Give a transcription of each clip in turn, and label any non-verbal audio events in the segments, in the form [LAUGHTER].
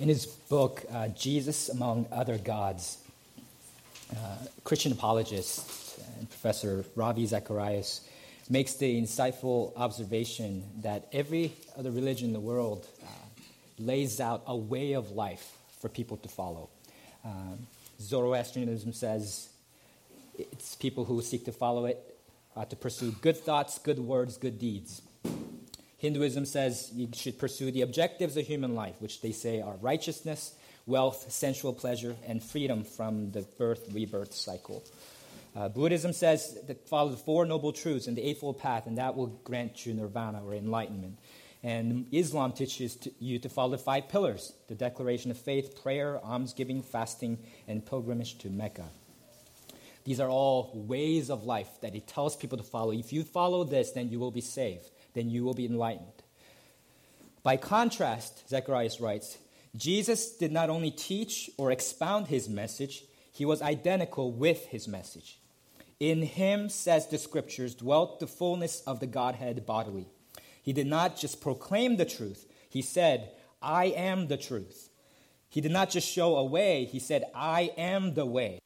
In his book, uh, Jesus Among Other Gods, uh, Christian apologist and Professor Ravi Zacharias makes the insightful observation that every other religion in the world uh, lays out a way of life for people to follow. Um, Zoroastrianism says it's people who seek to follow it uh, to pursue good thoughts, good words, good deeds. Hinduism says you should pursue the objectives of human life, which they say are righteousness, wealth, sensual pleasure, and freedom from the birth rebirth cycle. Uh, Buddhism says that follow the Four Noble Truths and the Eightfold Path, and that will grant you nirvana or enlightenment. And Islam teaches to you to follow the five pillars the declaration of faith, prayer, almsgiving, fasting, and pilgrimage to Mecca. These are all ways of life that it tells people to follow. If you follow this, then you will be saved, then you will be enlightened. By contrast, Zacharias writes, Jesus did not only teach or expound his message, he was identical with his message. In him, says the scriptures, dwelt the fullness of the Godhead bodily. He did not just proclaim the truth, he said, I am the truth. He did not just show a way, he said, I am the way.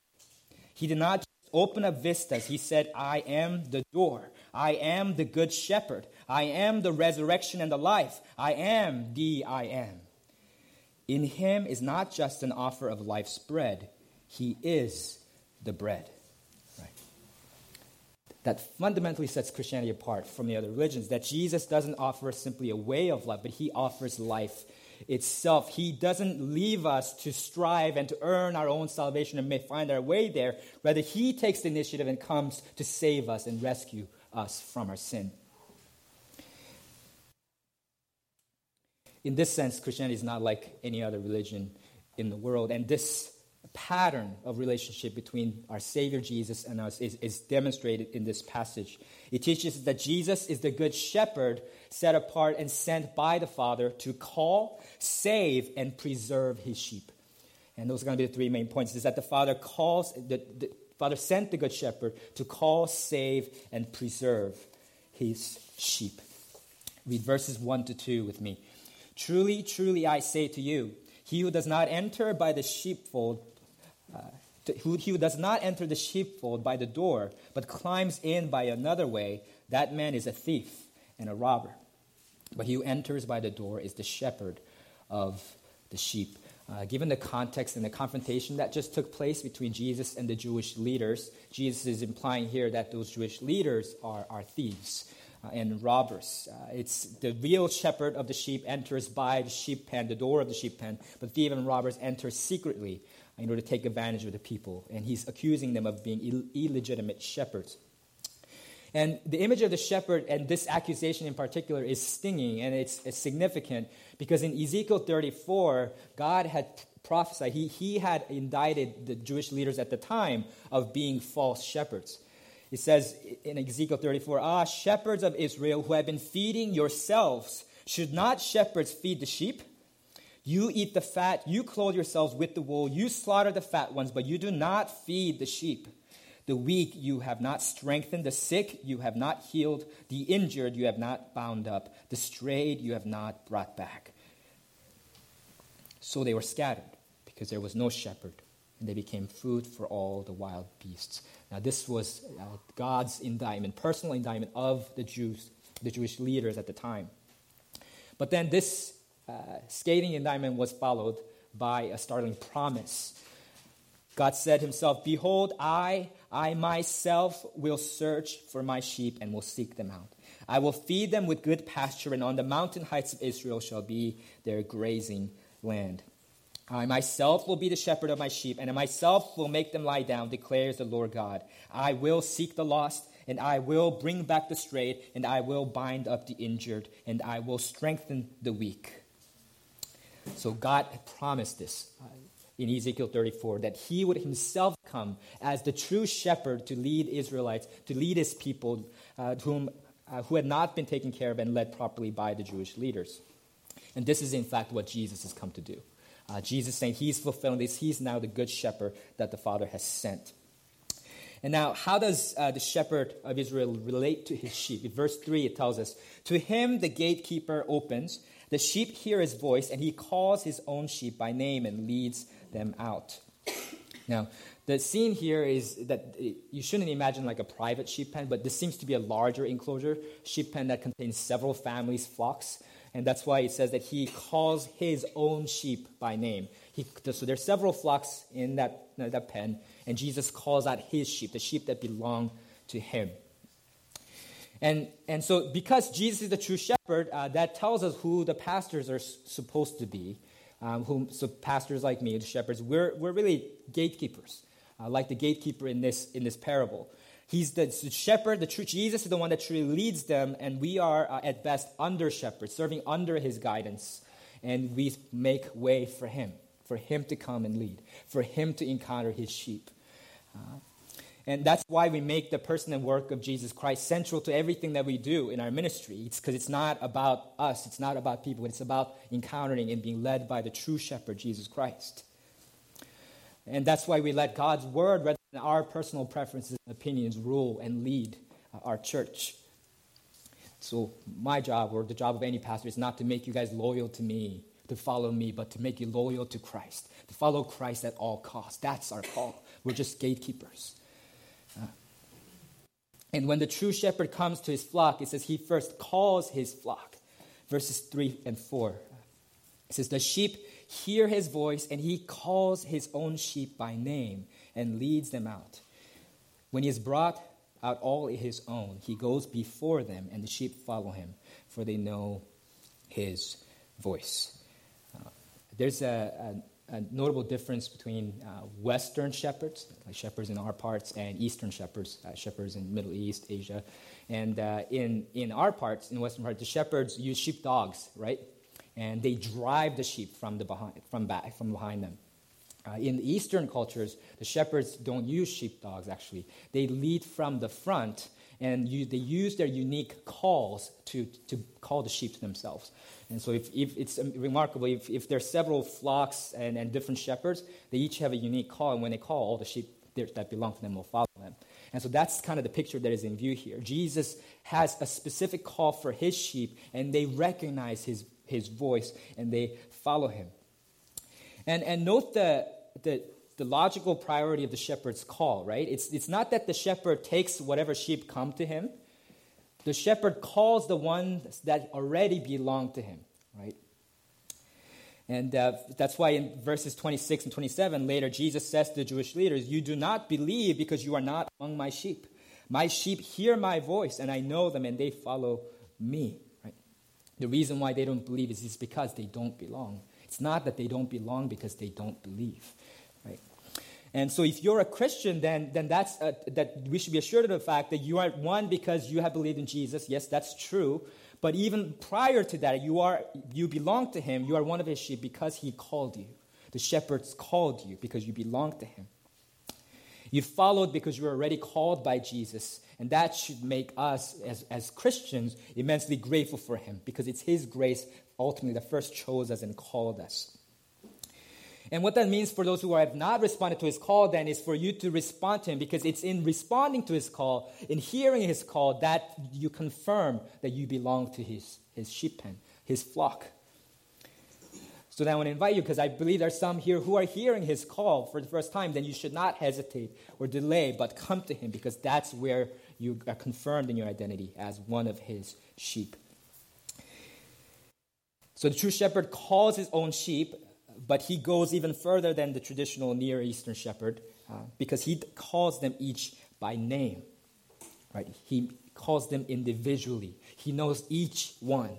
He did not just open up vistas, he said, I am the door. I am the good shepherd. I am the resurrection and the life. I am the I am. In him is not just an offer of life's bread, he is the bread that fundamentally sets Christianity apart from the other religions. That Jesus doesn't offer simply a way of life, but he offers life itself. He doesn't leave us to strive and to earn our own salvation and may find our way there. Rather, he takes the initiative and comes to save us and rescue us from our sin. In this sense, Christianity is not like any other religion in the world. And this pattern of relationship between our Savior Jesus and us is, is demonstrated in this passage. It teaches that Jesus is the good shepherd set apart and sent by the Father to call, save, and preserve his sheep. And those are going to be the three main points is that the Father calls, the, the Father sent the good shepherd to call, save, and preserve his sheep. Read verses 1 to 2 with me. Truly, truly, I say to you, he who does not enter by the sheepfold who, he who does not enter the sheepfold by the door, but climbs in by another way, that man is a thief and a robber. But he who enters by the door is the shepherd of the sheep. Uh, given the context and the confrontation that just took place between Jesus and the Jewish leaders, Jesus is implying here that those Jewish leaders are, are thieves uh, and robbers. Uh, it's the real shepherd of the sheep enters by the sheep pen, the door of the sheep pen, but thieves and robbers enter secretly in order to take advantage of the people. And he's accusing them of being Ill- illegitimate shepherds. And the image of the shepherd and this accusation in particular is stinging and it's, it's significant because in Ezekiel 34, God had prophesied, he, he had indicted the Jewish leaders at the time of being false shepherds. It says in Ezekiel 34, Ah, shepherds of Israel who have been feeding yourselves, should not shepherds feed the sheep? You eat the fat, you clothe yourselves with the wool, you slaughter the fat ones, but you do not feed the sheep. The weak you have not strengthened, the sick you have not healed, the injured you have not bound up, the strayed you have not brought back. So they were scattered because there was no shepherd, and they became food for all the wild beasts. Now, this was uh, God's indictment, personal indictment of the Jews, the Jewish leaders at the time. But then this uh, scathing indictment was followed by a startling promise. God said himself, Behold, I, I myself will search for my sheep and will seek them out. I will feed them with good pasture, and on the mountain heights of Israel shall be their grazing land. I myself will be the shepherd of my sheep, and I myself will make them lie down, declares the Lord God. I will seek the lost, and I will bring back the strayed, and I will bind up the injured, and I will strengthen the weak. So God promised this uh, in Ezekiel 34 that he would himself come as the true shepherd to lead Israelites, to lead his people uh, whom, uh, who had not been taken care of and led properly by the Jewish leaders. And this is, in fact, what Jesus has come to do. Uh, Jesus saying he's fulfilling this, he's now the good shepherd that the Father has sent. And now, how does uh, the shepherd of Israel relate to his sheep? In verse 3, it tells us To him the gatekeeper opens, the sheep hear his voice, and he calls his own sheep by name and leads them out. Now, the scene here is that you shouldn't imagine like a private sheep pen, but this seems to be a larger enclosure, sheep pen that contains several families, flocks. And that's why it says that he calls his own sheep by name. He, so there's several flocks in that, that pen, and Jesus calls out his sheep, the sheep that belong to him. And, and so, because Jesus is the true shepherd, uh, that tells us who the pastors are s- supposed to be. Um, whom, so, pastors like me, the shepherds, we're, we're really gatekeepers, uh, like the gatekeeper in this, in this parable. He's the, shepherd, the true Jesus is the one that truly leads them, and we are uh, at best under shepherds, serving under his guidance, and we make way for him, for him to come and lead, for him to encounter his sheep. Uh, and that's why we make the person and work of Jesus Christ central to everything that we do in our ministry. It's because it's not about us, it's not about people, it's about encountering and being led by the true shepherd, Jesus Christ. And that's why we let God's word, rather than our personal preferences and opinions, rule and lead uh, our church. So, my job, or the job of any pastor, is not to make you guys loyal to me, to follow me, but to make you loyal to Christ, to follow Christ at all costs. That's our call. We're just gatekeepers. Uh, and when the true shepherd comes to his flock, it says he first calls his flock. Verses 3 and 4. It says, The sheep hear his voice, and he calls his own sheep by name and leads them out. When he has brought out all his own, he goes before them, and the sheep follow him, for they know his voice. Uh, there's a, a, a, notable difference between uh, Western shepherds, like shepherds in our parts, and Eastern shepherds, uh, shepherds in Middle East, Asia. And uh, in, in our parts, in Western parts, the shepherds use sheepdogs, right? and they drive the sheep from, the behind, from, back, from behind them. Uh, in the Eastern cultures, the shepherds don't use sheepdogs, actually. They lead from the front, and you, they use their unique calls to, to call the sheep to themselves. And so if, if it's remarkable, if, if there are several flocks and, and different shepherds, they each have a unique call, and when they call, all the sheep that belong to them will follow them. And so that's kind of the picture that is in view here. Jesus has a specific call for his sheep, and they recognize his his voice and they follow him. And, and note the, the, the logical priority of the shepherd's call, right? It's, it's not that the shepherd takes whatever sheep come to him. The shepherd calls the ones that already belong to him, right? And uh, that's why in verses 26 and 27, later, Jesus says to the Jewish leaders, You do not believe because you are not among my sheep. My sheep hear my voice, and I know them, and they follow me. Right? The reason why they don't believe is, because they don't belong. It's not that they don't belong because they don't believe. Right? And so if you're a Christian, then, then that's a, that we should be assured of the fact that you are one because you have believed in Jesus. Yes, that's true. But even prior to that, you, are, you belong to him. You are one of his sheep because he called you. The shepherds called you because you belong to him. You followed because you were already called by Jesus and that should make us, as, as Christians, immensely grateful for Him because it's His grace ultimately that first chose us and called us. And what that means for those who have not responded to His call then is for you to respond to Him because it's in responding to His call, in hearing His call, that you confirm that you belong to His, his sheep pen, His flock. So then I want to invite you, because I believe there are some here who are hearing his call for the first time, then you should not hesitate or delay, but come to him, because that's where you are confirmed in your identity as one of his sheep. So the true shepherd calls his own sheep, but he goes even further than the traditional Near Eastern shepherd uh, because he calls them each by name. Right? He calls them individually. He knows each one.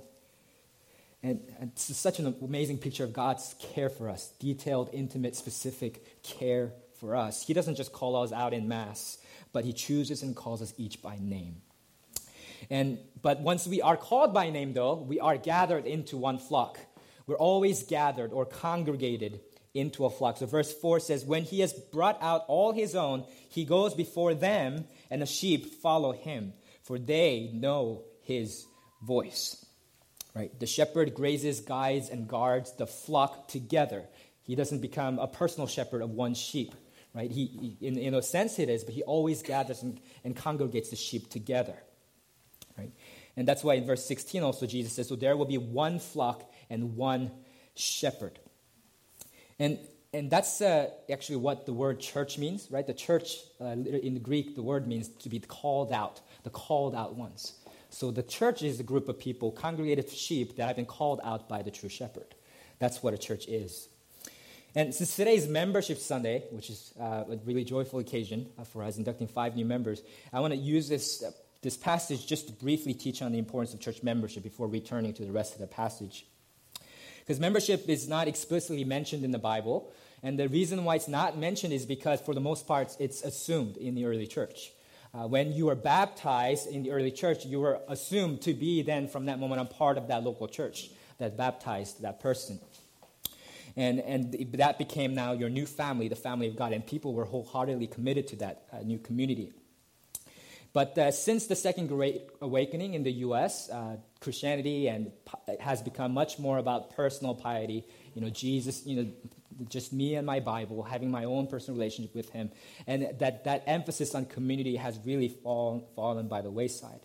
And, and it's such an amazing picture of God's care for us detailed, intimate, specific care for us. He doesn't just call us out in mass, but he chooses and calls us each by name. And but once we are called by name though, we are gathered into one flock. We're always gathered or congregated into a flock. So verse 4 says, When he has brought out all his own, he goes before them, and the sheep follow him, for they know his voice. Right? The shepherd grazes, guides, and guards the flock together. He doesn't become a personal shepherd of one sheep right? He, in, in a sense it is, but he always gathers and, and congregates the sheep together? And that's why in verse 16 also Jesus says, So there will be one flock and one shepherd. And, and that's uh, actually what the word church means, right? The church, uh, in the Greek, the word means to be called out, the called out ones. So the church is a group of people, congregated sheep that have been called out by the true shepherd. That's what a church is. And since today is Membership Sunday, which is uh, a really joyful occasion uh, for us inducting five new members, I want to use this, uh, this passage just to briefly teach on the importance of church membership before returning to the rest of the passage. Because membership is not explicitly mentioned in the Bible, and the reason why it's not mentioned is because, for the most part, it's assumed in the early church. Uh, when you were baptized in the early church, you were assumed to be then, from that moment on, part of that local church that baptized that person. And, and that became now your new family, the family of God, and people were wholeheartedly committed to that uh, new community. But uh, since the Second Great Awakening in the U.S., uh, Christianity and has become much more about personal piety. You know, Jesus, you know, just me and my Bible, having my own personal relationship with Him, and that that emphasis on community has really fallen fallen by the wayside.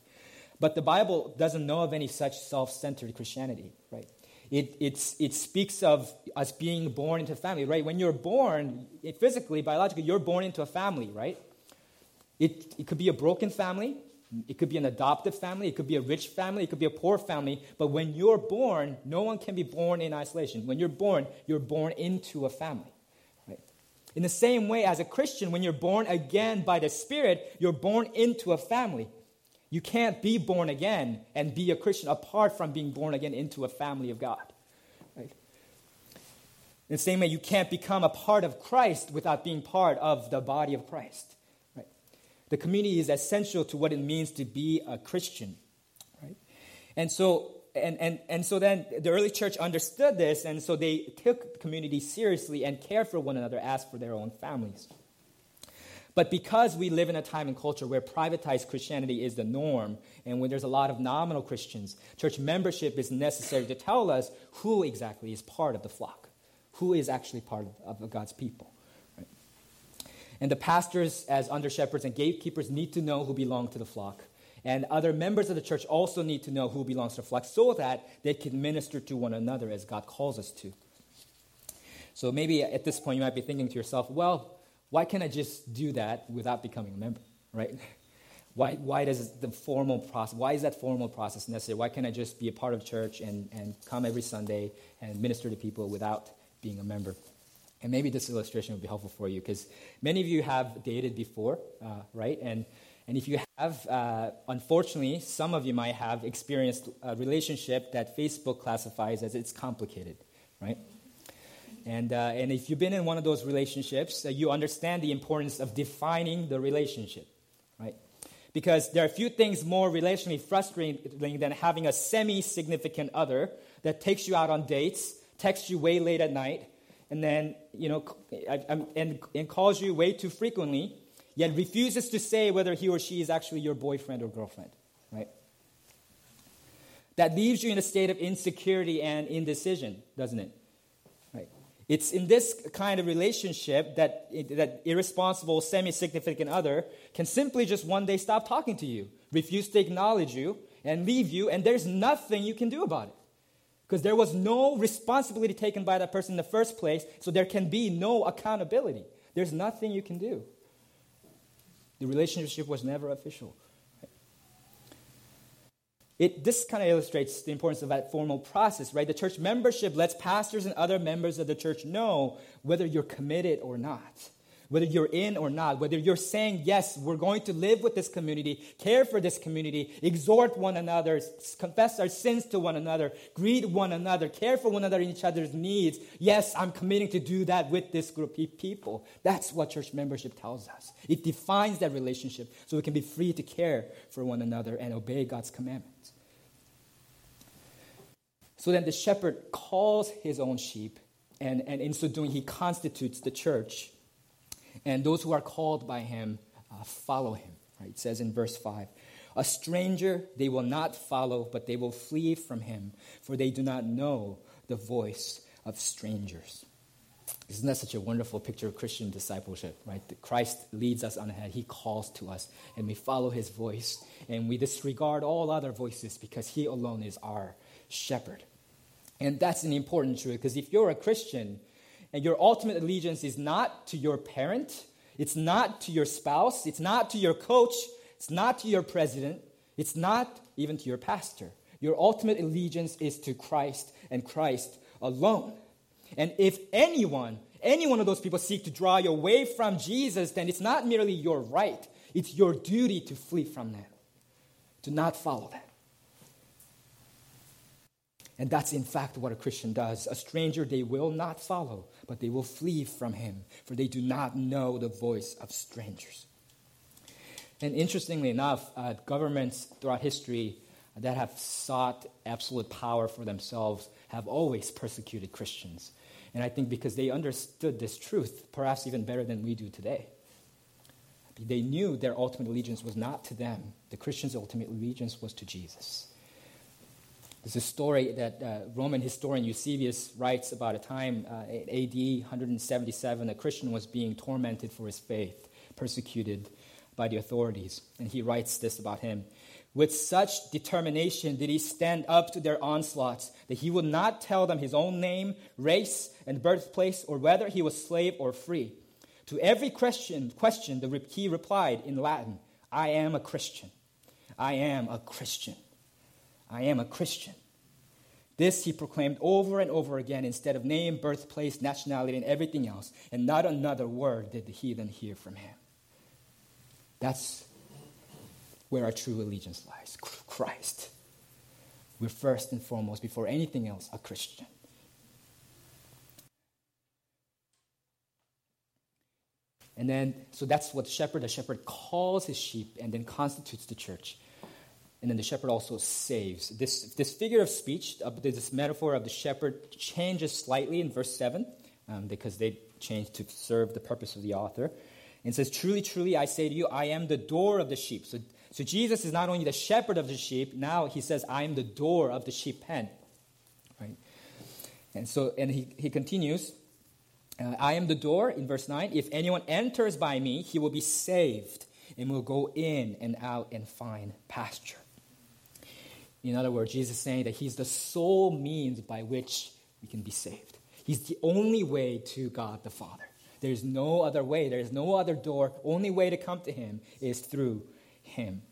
But the Bible doesn't know of any such self-centered Christianity, right? It, it's, it speaks of us being born into a family, right? When you're born, physically, biologically, you're born into a family, right? It, it could be a broken family, it could be an adoptive family, it could be a rich family, it could be a poor family, but when you're born, no one can be born in isolation. When you're born, you're born into a family. Right? In the same way, as a Christian, when you're born again by the Spirit, you're born into a family. You can't be born again and be a Christian apart from being born again into a family of God. Right? In the same way, you can't become a part of Christ without being part of the body of Christ. The community is essential to what it means to be a Christian. Right? And so and, and, and so then the early church understood this, and so they took community seriously and cared for one another as for their own families. But because we live in a time and culture where privatized Christianity is the norm, and when there's a lot of nominal Christians, church membership is necessary to tell us who exactly is part of the flock, who is actually part of God's people. And the pastors, as under shepherds and gatekeepers, need to know who belong to the flock. And other members of the church also need to know who belongs to the flock so that they can minister to one another as God calls us to. So maybe at this point you might be thinking to yourself, well, why can't I just do that without becoming a member, right? [LAUGHS] Why, why does the formal process, why is that formal process necessary? Why can't I just be a part of church and, and come every Sunday and minister to people without being a member? And maybe this illustration would be helpful for you because many of you have dated before, uh, right? And, and if you have, uh, unfortunately, some of you might have experienced a relationship that Facebook classifies as it's complicated, right? And, uh, and if you've been in one of those relationships, uh, you understand the importance of defining the relationship, right? Because there are a few things more relationally frustrating than having a semi significant other that takes you out on dates, texts you way late at night, and then, you know, and, and calls you way too frequently, yet refuses to say whether he or she is actually your boyfriend or girlfriend, right? That leaves you in a state of insecurity and indecision, doesn't it? Right. It's in this kind of relationship that that irresponsible, semi-significant other can simply just one day stop talking to you, refuse to acknowledge you, and leave you, and there's nothing you can do about it. Because there was no responsibility taken by that person in the first place, so there can be no accountability. There's nothing you can do. The relationship was never official. It, this kind of illustrates the importance of that formal process, right? The church membership lets pastors and other members of the church know whether you're committed or not, whether you're in or not, whether you're saying, yes, we're going to live with this community, care for this community, exhort one another, confess our sins to one another, greet one another, care for one another in each other's needs. Yes, I'm committing to do that with this group of people. That's what church membership tells us. It defines that relationship so we can be free to care for one another and obey God's commandments. So then the shepherd calls his own sheep, and, and in so doing, he constitutes the church. And those who are called by him uh, follow him. Right? It says in verse 5 A stranger they will not follow, but they will flee from him, for they do not know the voice of strangers. Isn't that such a wonderful picture of Christian discipleship, right? That Christ leads us on ahead. He calls to us, and we follow his voice, and we disregard all other voices because he alone is our shepherd. And that's an important truth because if you're a Christian and your ultimate allegiance is not to your parent, it's not to your spouse, it's not to your coach, it's not to your president, it's not even to your pastor. Your ultimate allegiance is to Christ and Christ alone. And if anyone, any one of those people seek to draw you away from Jesus, then it's not merely your right, it's your duty to flee from them, to not follow them. And that's in fact what a Christian does. A stranger they will not follow, but they will flee from him, for they do not know the voice of strangers. And interestingly enough, uh, governments throughout history that have sought absolute power for themselves have always persecuted Christians. And I think because they understood this truth, perhaps even better than we do today. They knew their ultimate allegiance was not to them, the Christians' ultimate allegiance was to Jesus. There's a story that uh, Roman historian Eusebius writes about a time uh, AD 177, a Christian was being tormented for his faith, persecuted by the authorities. And he writes this about him. With such determination did he stand up to their onslaughts that he would not tell them his own name, race, and birthplace, or whether he was slave or free. To every question, question the, he replied in Latin, I am a Christian. I am a Christian. I am a Christian. This he proclaimed over and over again instead of name, birthplace, nationality, and everything else. And not another word did the heathen hear from him. That's where our true allegiance lies Christ. We're first and foremost, before anything else, a Christian. And then, so that's what the shepherd, the shepherd calls his sheep and then constitutes the church. And then the shepherd also saves. This, this figure of speech, this metaphor of the shepherd, changes slightly in verse 7 um, because they change to serve the purpose of the author. And says, Truly, truly, I say to you, I am the door of the sheep. So so Jesus is not only the shepherd of the sheep, now he says, I am the door of the sheep pen. Right? And so, and he, he continues, uh, I am the door in verse 9. If anyone enters by me, he will be saved and will go in and out and find pasture. In other words, Jesus is saying that he's the sole means by which we can be saved. He's the only way to God the Father. There's no other way. There's no other door. Only way to come to him is through him.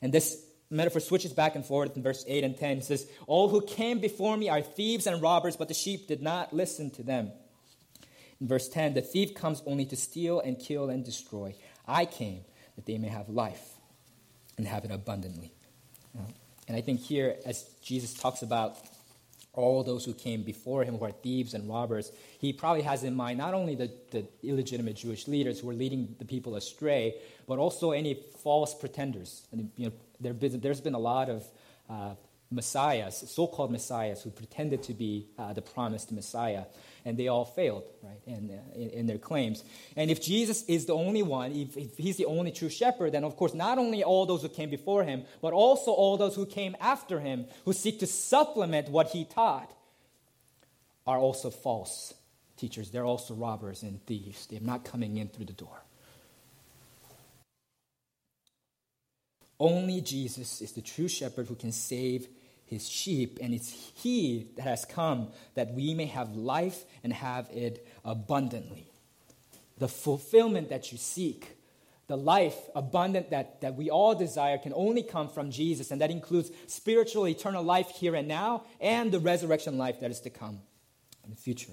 And this metaphor switches back and forth in verse 8 and 10. It says, All who came before me are thieves and robbers, but the sheep did not listen to them. In verse 10, the thief comes only to steal and kill and destroy. I came that they may have life and have it abundantly. And I think here, as Jesus talks about all those who came before him who are thieves and robbers, he probably has in mind not only the, the illegitimate Jewish leaders who are leading the people astray, but also any false pretenders. And, you know, there, there's been a lot of uh, messiahs, so-called messiahs, who pretended to be uh, the promised Messiah, and they all failed, right, in, uh, in, in, their claims. And if Jesus is the only one, if, if he's the only true shepherd, then of course not only all those who came before him, but also all those who came after him, who seek to supplement what he taught, are also false teachers. They're also robbers and thieves. They're not coming in through the door. Only Jesus is the true shepherd who can save his sheep, and it's he that has come that we may have life and have it abundantly. The fulfillment that you seek, the life abundant that, that we all desire, can only come from Jesus, and that includes spiritual, eternal life here and now, and the resurrection life that is to come in the future.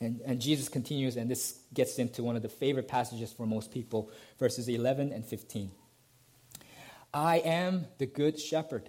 And, and Jesus continues, and this gets into one of the favorite passages for most people, verses 11 and 15. I am the good shepherd.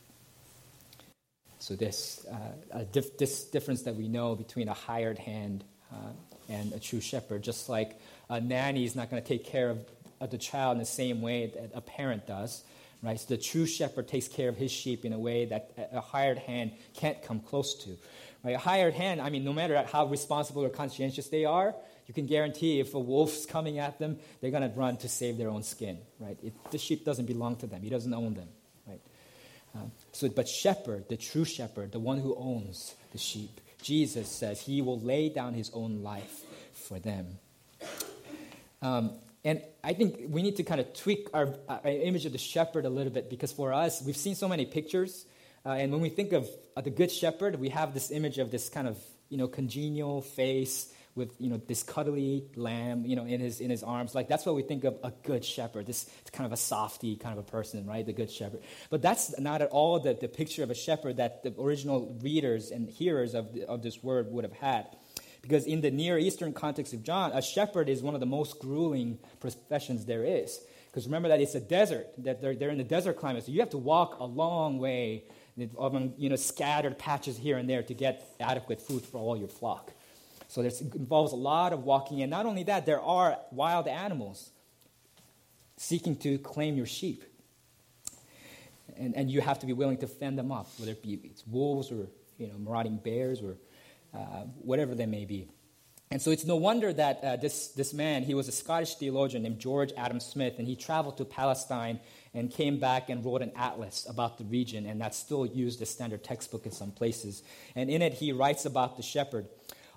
So, this, uh, dif- this difference that we know between a hired hand uh, and a true shepherd, just like a nanny is not going to take care of, of the child in the same way that a parent does. Right? So the true shepherd takes care of his sheep in a way that a hired hand can't come close to. Right? A hired hand, I mean, no matter how responsible or conscientious they are, you can guarantee if a wolf's coming at them, they're going to run to save their own skin. Right? It, the sheep doesn't belong to them. He doesn't own them. Right? Uh, so, but shepherd, the true shepherd, the one who owns the sheep, Jesus says he will lay down his own life for them. Um, and I think we need to kind of tweak our, our, image of the shepherd a little bit because for us, we've seen so many pictures. Uh, and when we think of uh, the good shepherd, we have this image of this kind of, you know, congenial face with, you know, this cuddly lamb, you know, in his, in his arms. Like, that's what we think of a good shepherd, this kind of a softy kind of a person, right? The good shepherd. But that's not at all the, the picture of a shepherd that the original readers and hearers of, the, of this word would have had. Because in the Near Eastern context of John, a shepherd is one of the most grueling professions there is. Because remember that it's a desert, that they're, they're in the desert climate. So you have to walk a long way among you know, scattered patches here and there to get adequate food for all your flock. So it involves a lot of walking. And not only that, there are wild animals seeking to claim your sheep. And, and you have to be willing to fend them off, whether it be it's wolves or you know, marauding bears or uh, whatever they may be. And so it's no wonder that uh, this, this man, he was a Scottish theologian named George Adam Smith, and he traveled to Palestine and came back and wrote an atlas about the region, and that's still used as standard textbook in some places. And in it, he writes about the shepherd.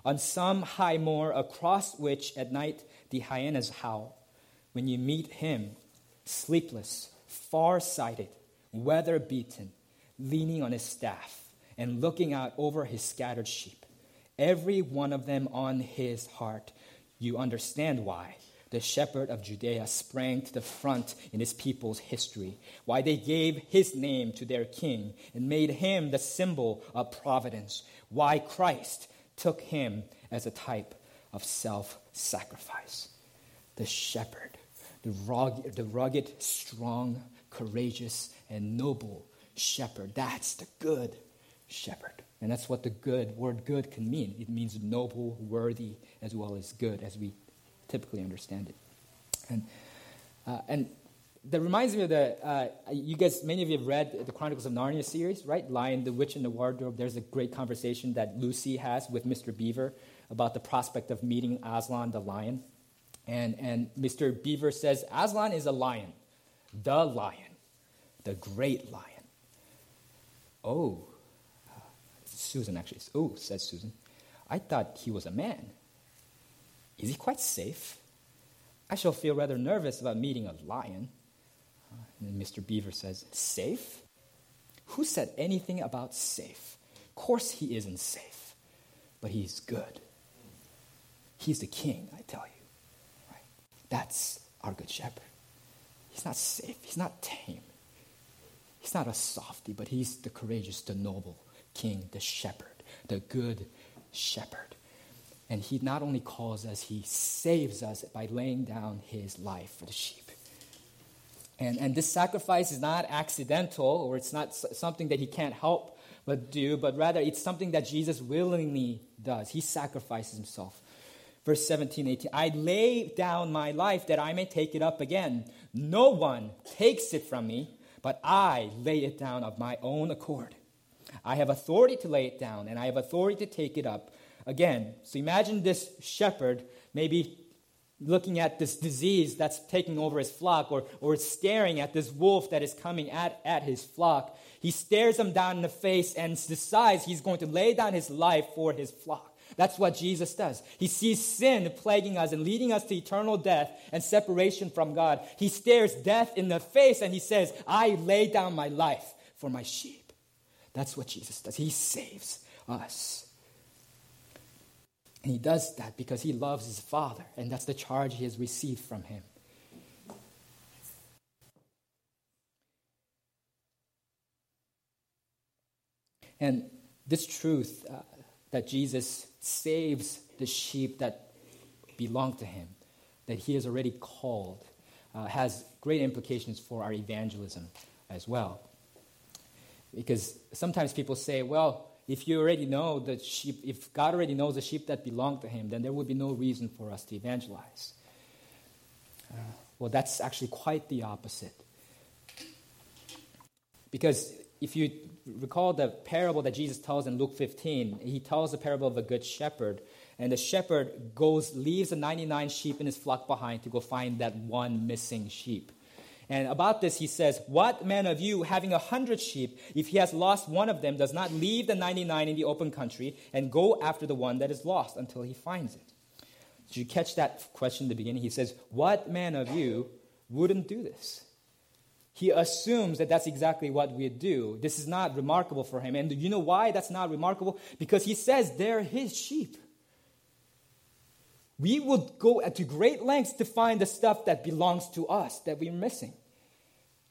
On some high moor across which at night the hyenas howl, when you meet him, sleepless, far sighted, weather beaten, leaning on his staff, and looking out over his scattered sheep every one of them on his heart. You understand why the shepherd of Judea sprang to the front in his people's history, why they gave his name to their king and made him the symbol of providence, why Christ took him as a type of self sacrifice. The shepherd, the rugged, the rugged, strong, courageous, and noble shepherd. That's the good shepherd. And that's what the good word good can mean. It means noble, worthy, as well as good, as we typically understand it. And, uh, and that reminds me of the, uh, you guys, many of you have read the Chronicles of Narnia series, right? Lion, the Witch, and the Wardrobe. There's a great conversation that Lucy has with Mr. Beaver about the prospect of meeting Aslan the lion. And, and Mr. Beaver says, Aslan is a lion, the lion, the great lion. Oh, Susan actually. Oh, says Susan. I thought he was a man. Is he quite safe? I shall feel rather nervous about meeting a lion. And Mr. Beaver says, Safe? Who said anything about safe? Of course he isn't safe, but he's good. He's the king, I tell you. Right? That's our good shepherd. He's not safe, he's not tame. He's not a softy, but he's the courageous, the noble, king, the shepherd, the good shepherd. And he not only calls us, he saves us by laying down his life for the sheep. And, and this sacrifice is not accidental or it's not something that he can't help but do, but rather it's something that Jesus willingly does. He sacrifices himself. Verse 17, 18 I lay down my life that I may take it up again. No one takes it from me, but I lay it down of my own accord. I have authority to lay it down, and I have authority to take it up again. So imagine this shepherd maybe looking at this disease that's taking over his flock, or, or staring at this wolf that is coming at, at his flock. He stares him down in the face and decides he's going to lay down his life for his flock. That's what Jesus does. He sees sin plaguing us and leading us to eternal death and separation from God. He stares death in the face and he says, I lay down my life for my sheep. That's what Jesus does. He saves us. And he does that because he loves his Father, and that's the charge he has received from him. And this truth uh, that Jesus saves the sheep that belong to him, that he has already called, uh, has great implications for our evangelism as well. Because sometimes people say, well, if you already know the sheep, if God already knows the sheep that belong to him, then there would be no reason for us to evangelize. Uh, well, that's actually quite the opposite. Because if you recall the parable that Jesus tells in Luke 15, he tells the parable of a good shepherd. And the shepherd goes, leaves the 99 sheep in his flock behind to go find that one missing sheep. And about this, he says, What man of you, having a hundred sheep, if he has lost one of them, does not leave the 99 in the open country and go after the one that is lost until he finds it? Did you catch that question in the beginning? He says, What man of you wouldn't do this? He assumes that that's exactly what we do. This is not remarkable for him. And you know why that's not remarkable? Because he says they're his sheep. We would go to great lengths to find the stuff that belongs to us that we're missing.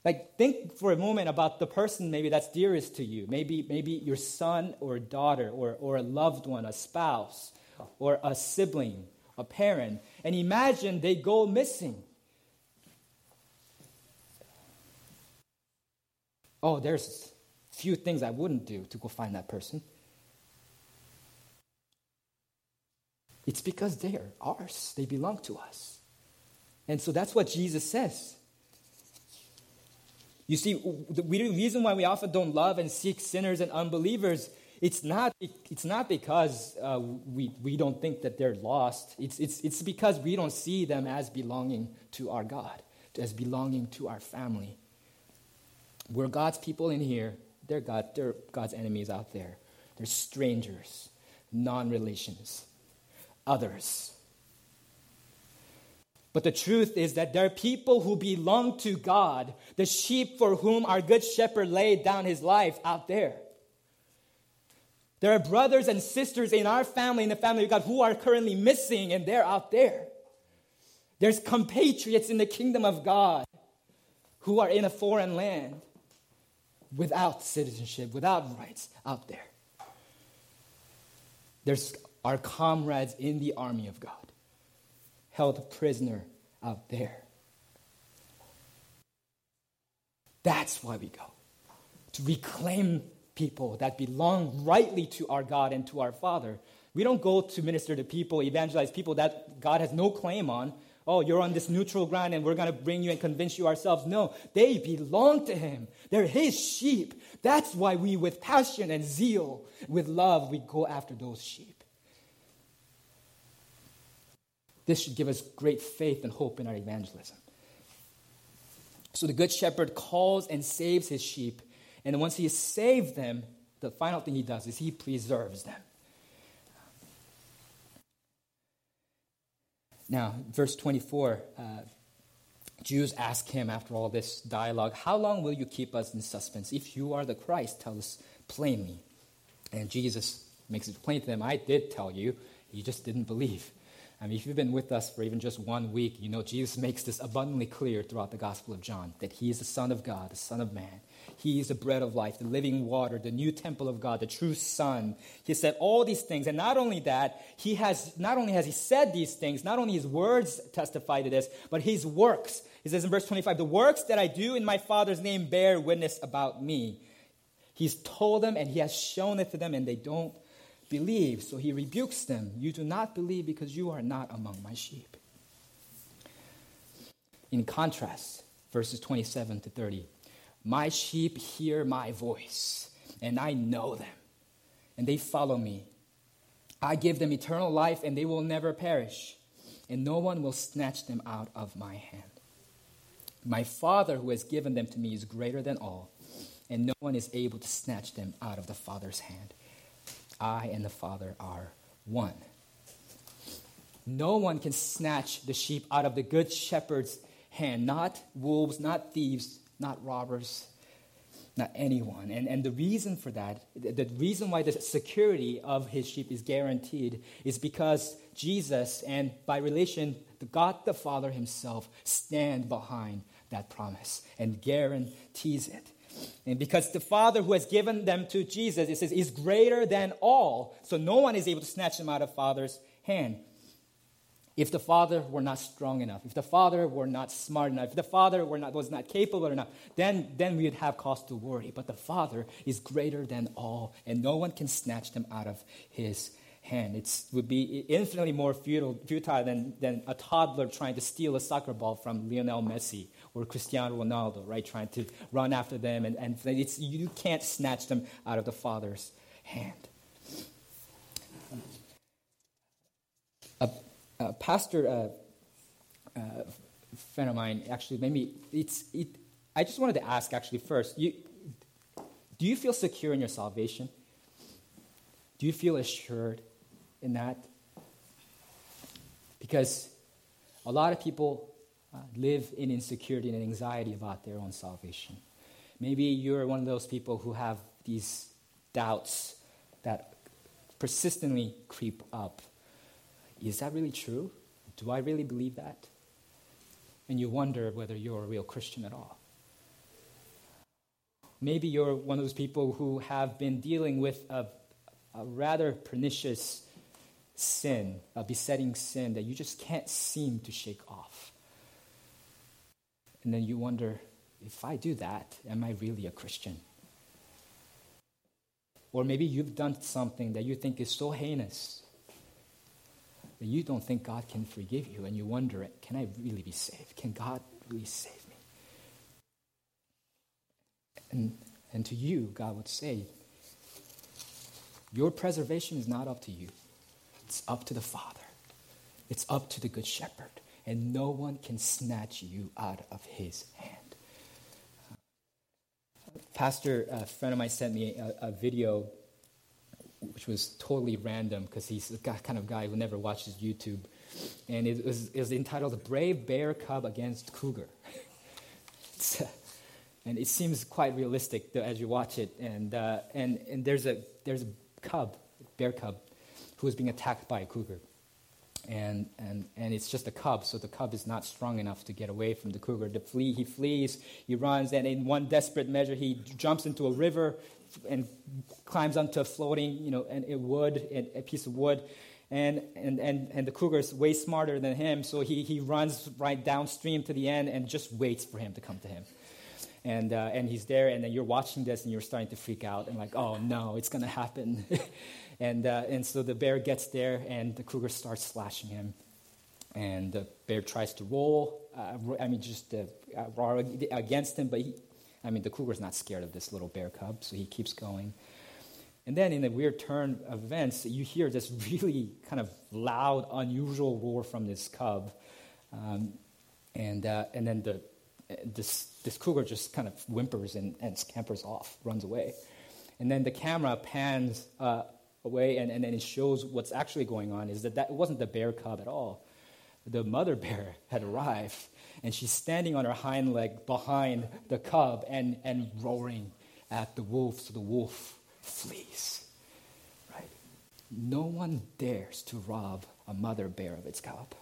Like, think for a moment about the person maybe that's dearest to you. Maybe, maybe your son or daughter or, or a loved one, a spouse, or a sibling, a parent. And imagine they go missing. Oh, there's few things I wouldn't do to go find that person. It's because they are ours, they belong to us. And so that's what Jesus says. You see, the reason why we often don't love and seek sinners and unbelievers, it's not, it's not because uh, we, we don't think that they're lost. It's, it's, it's because we don't see them as belonging to our God, as belonging to our family. We're God's people in here. They're, God, they're God's enemies out there. They're strangers, non relations others. But the truth is that there are people who belong to God, the sheep for whom our good shepherd laid down his life out there. There are brothers and sisters in our family, in the family of God, who are currently missing, and they're out there. There's compatriots in the kingdom of God who are in a foreign land without citizenship, without rights out there. There's our comrades in the army of God, held prisoner out there. That's why we go to reclaim people that belong rightly to our God and to our Father. We don't go to minister to people, evangelize people that God has no claim on. Oh, you're on this neutral ground and we're going to bring you and convince you ourselves. No, they belong to Him. They're His sheep. That's why we, with passion and zeal, with love, we go after those sheep. This should give us great faith and hope in our evangelism. So the Good Shepherd calls and saves his sheep. And once he has saved them, the final thing he does is he preserves them. Now, verse 24, uh, Jews ask him after all this dialogue, How long will you keep us in suspense? If you are the Christ, tell us plainly. And Jesus makes it plain to them, I did tell you, you just didn't believe. Mean, if you've been with us for even just one week, you know Jesus makes this abundantly clear throughout the Gospel of John that he is the Son of God, the Son of Man. He is the bread of life, the living water, the new temple of God, the true Son. He said all these things, and not only that, he has not only has he said these things, not only his words testify to this, but his works. He says in verse 25, "The works that I do in my Father's name bear witness about me." He's told them and he has shown it to them, and they don't believe. So he rebukes them. You do not believe because you are not among my sheep. In contrast, verses 27 to 30 My sheep hear my voice, and I know them, and they follow me. I give them eternal life, and they will never perish, and no one will snatch them out of my hand. My Father, who has given them to me, is greater than all, and no one is able to snatch them out of the Father's hand. I and the Father are one. No one can snatch the sheep out of the good shepherd's hand, not wolves, not thieves, not robbers, not anyone. And, and the reason for that, the reason why the security of his sheep is guaranteed is because Jesus and by relation, God the Father himself stand behind that promise and guarantees it. And because the Father who has given them to Jesus, it says, is greater than all. So no one is able to snatch them out of Father's hand. if the father were not strong enough, if the father were not smart enough, if the father were not, was not capable enough, then, then we would have cause to worry. But the father is greater than all, and no one can snatch them out of his hand. It would be infinitely more futile, futile than, than a toddler trying to steal a soccer ball from Lionel Messi or Cristiano Ronaldo, right? Trying to run after them, and, and it's, you can't snatch them out of the father's hand. A, a pastor, uh, uh, friend of mine, actually, maybe it's. It, I just wanted to ask, actually, first, you, do you feel secure in your salvation? Do you feel assured in that? Because a lot of people uh, live in insecurity and anxiety about their own salvation. Maybe you're one of those people who have these doubts that persistently creep up is that really true? Do I really believe that? And you wonder whether you're a real Christian at all. Maybe you're one of those people who have been dealing with a, a rather pernicious sin, a besetting sin that you just can't seem to shake off. And then you wonder if I do that, am I really a Christian? Or maybe you've done something that you think is so heinous that you don't think God can forgive you, and you wonder, can I really be saved? Can God really save me? And, and to you, God would say, your preservation is not up to you, it's up to the Father, it's up to the Good Shepherd, and no one can snatch you out of his hand. Pastor, a friend of mine sent me a, a video which was totally random because he's the kind of guy who never watches YouTube. And it was, it was entitled Brave Bear Cub Against Cougar. [LAUGHS] and it seems quite realistic as you watch it. And, uh, and, and there's, a, there's a cub, bear cub, who is being attacked by a cougar. And, and, and it's just a cub, so the cub is not strong enough to get away from the cougar. The flee, he flees, he runs, and in one desperate measure, he jumps into a river, and climbs onto a floating, you know, and a wood, a piece of wood. And, and, and, and the cougar is way smarter than him, so he, he runs right downstream to the end and just waits for him to come to him. And, uh, and he's there, and then you're watching this and you're starting to freak out and like, oh no, it's to happen. [LAUGHS] and, uh, and so the bear gets there, and the cougar starts slashing him. And the bear tries to roll, uh, I mean, just uh, roar against him, but he, I mean, the cougar's not scared of this little bear cub, so he keeps going. And then, in a weird turn of events, you hear this [LAUGHS] really kind of loud, unusual roar from this cub. Um, and, uh, and then the, this, this cougar just kind of whimpers and, and scampers off, runs away. And then the camera pans uh, away, and, and then it shows what's actually going on is that that wasn't the bear cub at all. The mother [LAUGHS] bear had arrived and she's standing on her hind leg behind the cub and, and roaring at the wolf, so the wolf flees. Right? No one dares to rob a mother bear of its cub.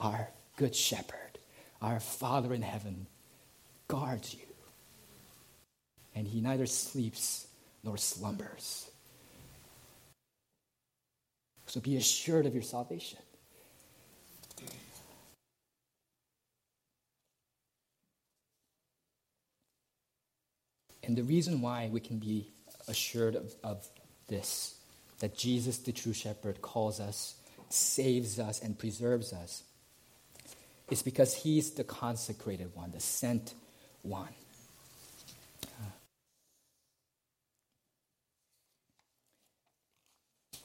Our good shepherd, our Father in heaven, guards you. And he neither sleeps nor slumbers. So be assured of your salvation. And the reason why we can be assured of, of this, that Jesus, the true shepherd, calls us, saves us, and preserves us, is because he's the consecrated one, the sent one.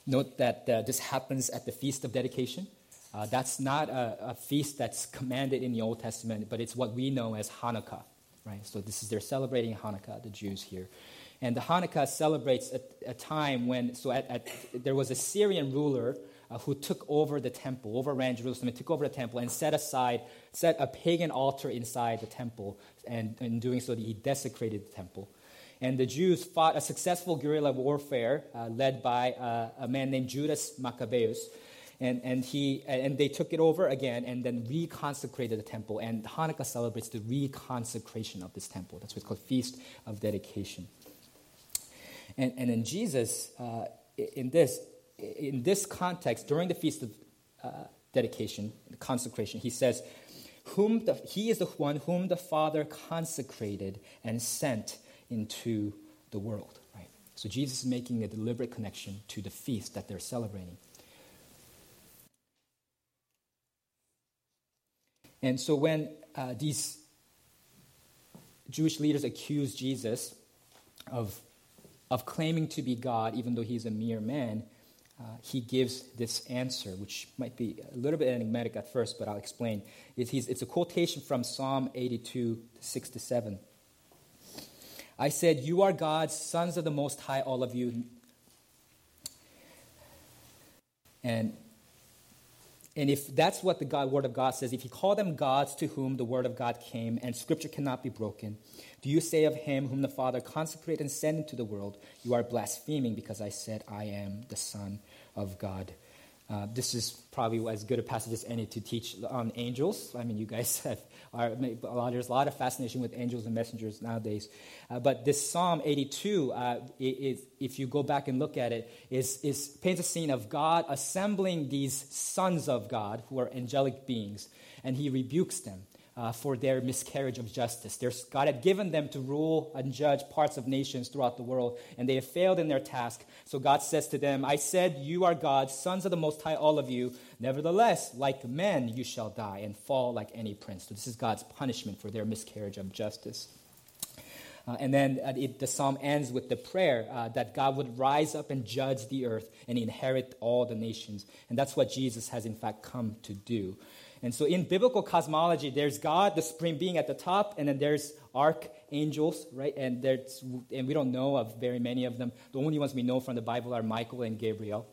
Note that uh, this happens at the Feast of Dedication. Uh, that's not a, a, feast that's commanded in the Old Testament, but it's what we know as Hanukkah right? So this is they're celebrating Hanukkah, the Jews here. And the Hanukkah celebrates a, a time when, so at, at, there was a Syrian ruler uh, who took over the temple, overran Jerusalem, and took over the temple and set aside, set a pagan altar inside the temple. And in doing so, he desecrated the temple. And the Jews fought a successful guerrilla warfare uh, led by uh, a man named Judas Maccabeus and, and, he, and they took it over again and then reconsecrated the temple. And Hanukkah celebrates the reconsecration of this temple. That's what's called Feast of Dedication. And, and in Jesus, uh, in this, in this context, during the feast of uh, dedication, consecration, he says, whom the, he is the one whom the Father consecrated and sent into the world. Right? So Jesus is making a deliberate connection to the feast that they're celebrating. And so when uh, these Jewish leaders accuse Jesus of, of claiming to be God, even though he's a mere man, uh, he gives this answer, which might be a little bit enigmatic at first, but I'll explain. It's, a quotation from Psalm 82, 6 to 7. I said, You are God's sons of the Most High, all of you. And and if that's what the God, Word of God says, if you call them gods to whom the Word of God came and Scripture cannot be broken, do you say of him whom the Father consecrated and sent into the world, You are blaspheming because I said, I am the Son of God? Uh, this is probably as good a passage as any to teach on angels. I mean, you guys [LAUGHS] have are, a lot, there's a lot of fascination with angels and messengers nowadays. Uh, but this Psalm 82, uh, if you go back and look at it, is, is paints a scene of God assembling these sons of God who are angelic beings, and He rebukes them uh, for their miscarriage of justice. There's, God had given them to rule and judge parts of nations throughout the world, and they have failed in their task. So God says to them, I said, You are God, sons of the Most High, all of you. Nevertheless, like men, you shall die and fall like any prince. So this is God's punishment for their miscarriage of justice. Uh, and then uh, it, the psalm ends with the prayer uh, that God would rise up and judge the earth and inherit all the nations. And that's what Jesus has, in fact, come to do. And so in biblical cosmology, there's God, the supreme being at the top, and then there's archangels, right? And there's and we don't know of very many of them. The only ones we know from the Bible are Michael and Gabriel.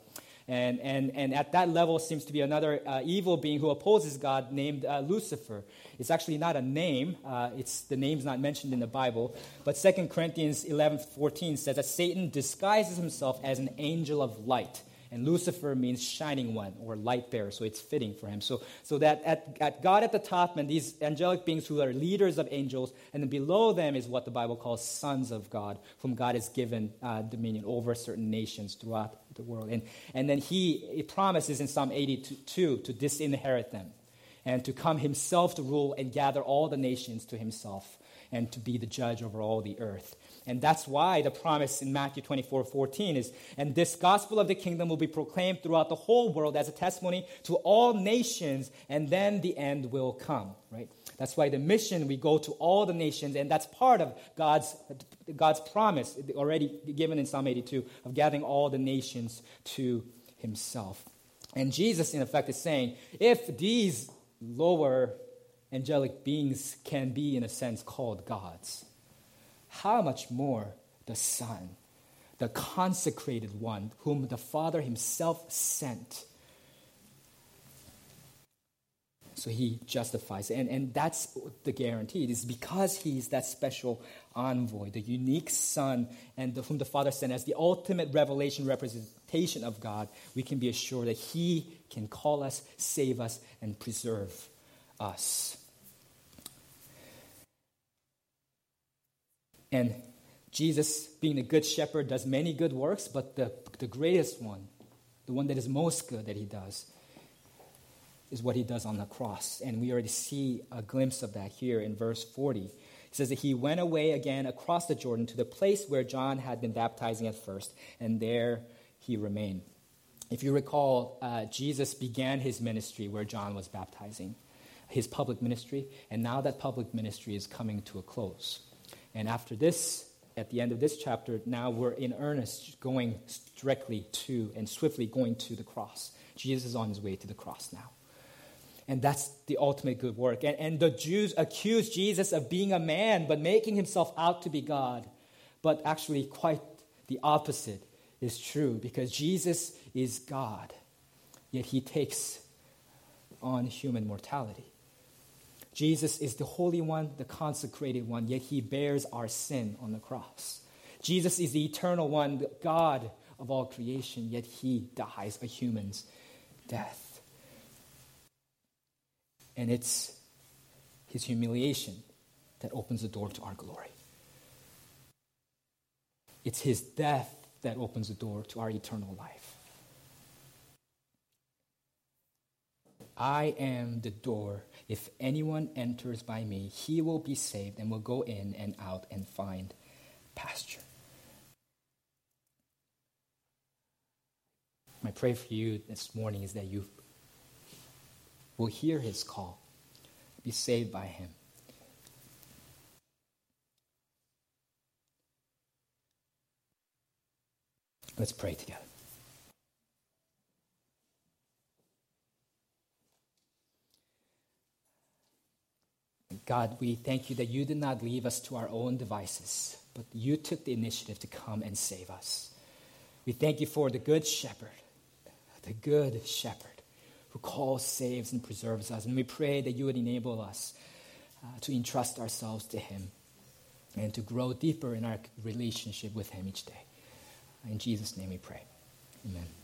And, and, and at that level seems to be another uh, evil being who opposes God named uh, Lucifer. It's actually not a name. Uh, it's, the name's not mentioned in the Bible. But 2 Corinthians 11, 14 says that Satan disguises himself as an angel of light. And Lucifer means shining one or light bearer, so it's fitting for him. So, so that at, at God at the top and these angelic beings who are leaders of angels, and then below them is what the Bible calls sons of God, whom God has given uh, dominion over certain nations throughout the world. And, and then he promises in Psalm 82 to disinherit them and to come himself to rule and gather all the nations to himself and to be the judge over all the earth. And that's why the promise in Matthew 24 14 is, and this gospel of the kingdom will be proclaimed throughout the whole world as a testimony to all nations, and then the end will come, right? That's why the mission, we go to all the nations, and that's part of God's, God's promise already given in Psalm 82 of gathering all the nations to himself. And Jesus, in effect, is saying, if these lower angelic beings can be, in a sense, called gods, how much more the Son, the consecrated one, whom the Father himself sent. So he justifies. And, and that's the guarantee. It is because he's that special envoy, the unique Son, and the, whom the Father sent as the ultimate revelation representation of God, we can be assured that he can call us, save us, and preserve us. And Jesus, being the good shepherd, does many good works, but the, the greatest one, the one that is most good that he does, is what he does on the cross. And we already see a glimpse of that here in verse 40. It says that he went away again across the Jordan to the place where John had been baptizing at first, and there he remained. If you recall, uh, Jesus began his ministry where John was baptizing, his public ministry, and now that public ministry is coming to a close. And after this, at the end of this chapter, now we're in earnest going directly to and swiftly going to the cross. Jesus is on his way to the cross now. And that's the ultimate good work. And, and the Jews accuse Jesus of being a man, but making himself out to be God. But actually, quite the opposite is true because Jesus is God, yet he takes on human mortality. Jesus is the Holy One, the consecrated one, yet he bears our sin on the cross. Jesus is the eternal one, the God of all creation, yet he dies a human's death. And it's his humiliation that opens the door to our glory. It's his death that opens the door to our eternal life. I am the door. If anyone enters by me, he will be saved and will go in and out and find pasture. My prayer for you this morning is that you will hear his call, be saved by him. Let's pray together. God, we thank you that you did not leave us to our own devices, but you took the initiative to come and save us. We thank you for the good shepherd, the good shepherd who calls, saves, and preserves us. And we pray that you would enable us uh, to entrust ourselves to him and to grow deeper in our relationship with him each day. In Jesus' name we pray. Amen.